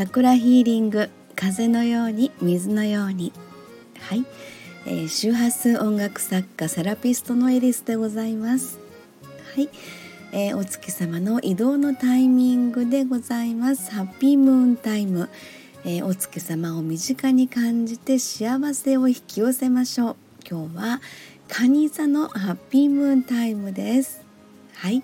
チャクラヒーリング風のように水のように。はい、えー、周波数音楽作家セラピストのエリスでございます。はい、えー、お月様の移動のタイミングでございます。ハッピームーンタイム、えー、お月様を身近に感じて幸せを引き寄せましょう。今日は蟹座のハッピームーンタイムです。はい、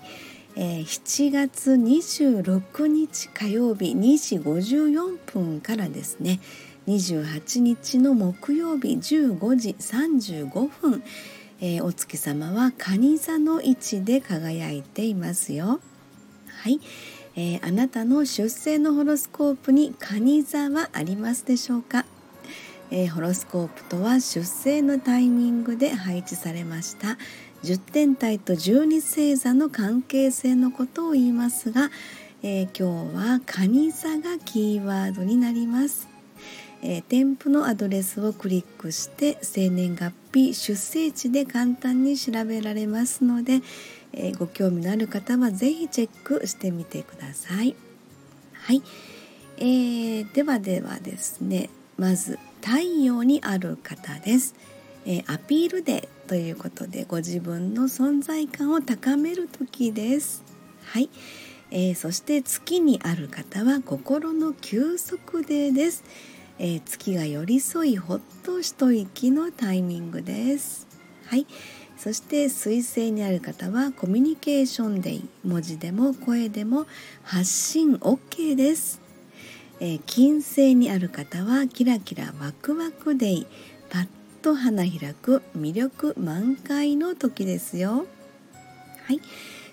えー、7月26日火曜日2時54分からですね。28日の木曜日15時35分、えー、お月様は蟹座の位置で輝いていますよ。はい、えー、あなたの出生のホロスコープに蟹座はありますでしょうか？えー、ホロスコープとは出生のタイミングで配置されました。10天体と12星座の関係性のことを言いますが、えー、今日は蟹座がキーワードになります、えー、添付のアドレスをクリックして生年月日出生地で簡単に調べられますので、えー、ご興味のある方は是非チェックしてみてください。はい、えー、ではではですねまず太陽にある方です、えー、アピールデーということでご自分の存在感を高める時です。はい、えー、そして月にある方は心の休息デーです、えー、月が寄り添いほっと一息のタイミングです。はい。そして水星にある方はコミュニケーションデイ。文字でも声でも発信 OK です。えー、金星にある方はキラキラワクワクデイ。と花開く魅力満開の時ですよ。はい。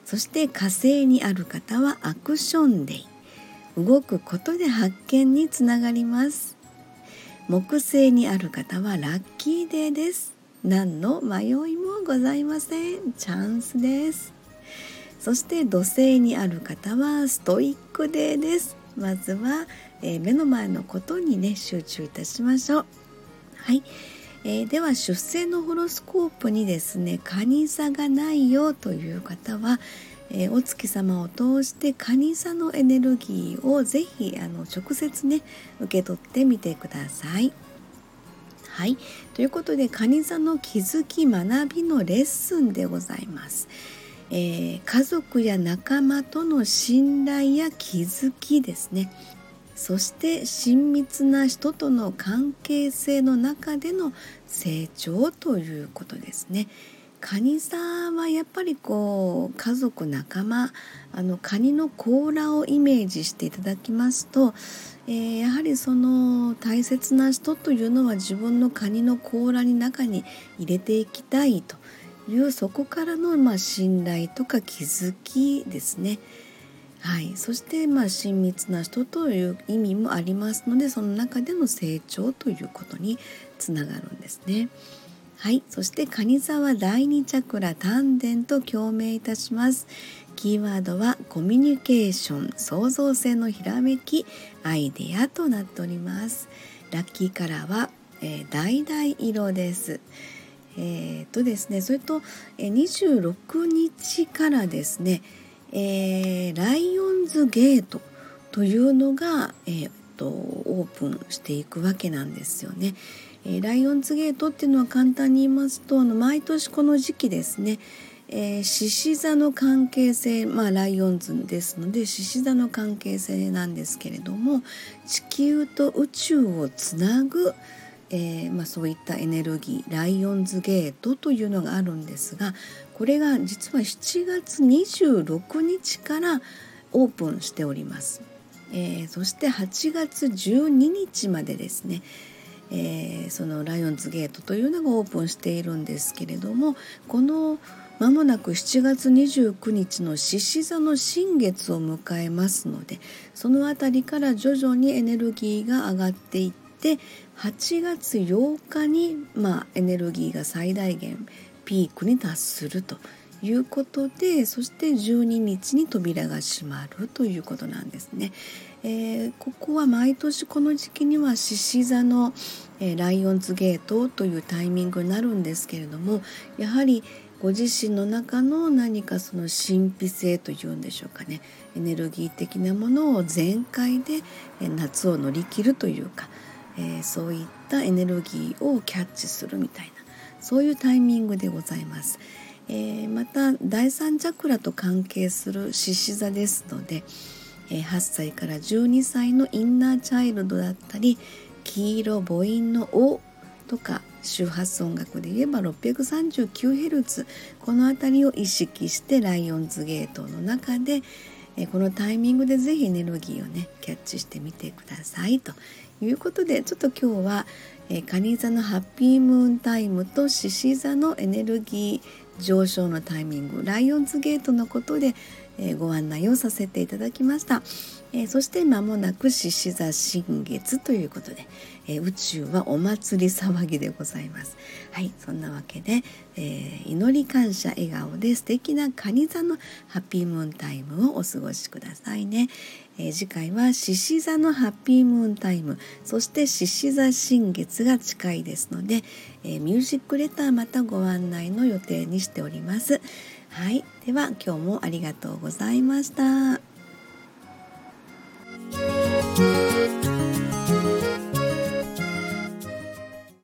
そして火星にある方はアクションデイ。動くことで発見につながります。木星にある方はラッキーデーです。何の迷いもございません。チャンスです。そして土星にある方はストイックデーです。まずはえー、目の前のことにね集中いたしましょう。はい、えー、では出生のホロスコープにですね蟹座がないよという方は、えー、お月様を通して蟹座のエネルギーをぜひあの直接ね受け取ってみてください。はい、ということで蟹座の気づき学びのレッスンでございます。えー、家族や仲間との信頼や気づきですねそして親密な人との関係性の中での成長ということですね。カニ座はやっぱりこう家族仲間あのカニの甲羅をイメージしていただきますと、えー、やはりその大切な人というのは自分のカニの甲羅に中に入れていきたいというそこからのまあ信頼とか気づきですね。はい、そしてまあ親密な人という意味もありますのでその中での成長ということにつながるんですね。はい、そして蟹座第二チャクラ丹田と共鳴いたします。キーワードはコミュニケーション、創造性のひらめき、アイデアとなっております。ラッキーカラーは、えー、橙色です。えー、とですね、それと、えー、26日からですね、えー、ライオンズゲートというのが、えー、とオープンしていくわけなんですよね。えー、ライオンズゲートっていうのは簡単に言いますとあの毎年この時期ですね獅子、えー、座の関係性まあライオンズですので獅子座の関係性なんですけれども地球と宇宙をつなぐ、えー、まあ、そういったエネルギーライオンズゲートというのがあるんですがこれが実は7月26日からオープンしております。えー、そして8月12日までですね、えー、そのライオンズゲートというのがオープンしているんですけれどもこのまもなく7月29日の獅子座の新月を迎えますのでその辺りから徐々にエネルギーが上がっていって8月8日に、まあ、エネルギーが最大限ピークに達するということでそして12日に扉が閉まるということなんですね。えー、ここは毎年この時期には獅子座の、えー、ライオンズゲートというタイミングになるんですけれどもやはりご自身の中の何かその神秘性というんでしょうかねエネルギー的なものを全開で夏を乗り切るというか、えー、そういったエネルギーをキャッチするみたいなそういうタイミングでございます。えー、また第三チャクラと関係する獅子座ですので、え、8歳から12歳のインナーチャイルドだったり黄色母音の「お」とか周波数音楽で言えば 639Hz この辺りを意識してライオンズゲートの中でこのタイミングで是非エネルギーをねキャッチしてみてくださいということでちょっと今日はえ蟹座のハッピームーンタイムと獅子座のエネルギー上昇のタイミングライオンズゲートのことでえご案内をさせていただきました。えー、そして間もなく獅子座新月ということで、え、宇宙はお祭り騒ぎでございますはいそんなわけで、えー、祈り感謝笑顔で素敵な蟹座のハッピームーンタイムをお過ごしくださいね、え次回は獅子座のハッピームーンタイム。そして獅子座新月が近いですので、えミュージックレターまたご案内の予定にしております。はい。では今日もありがとうございました。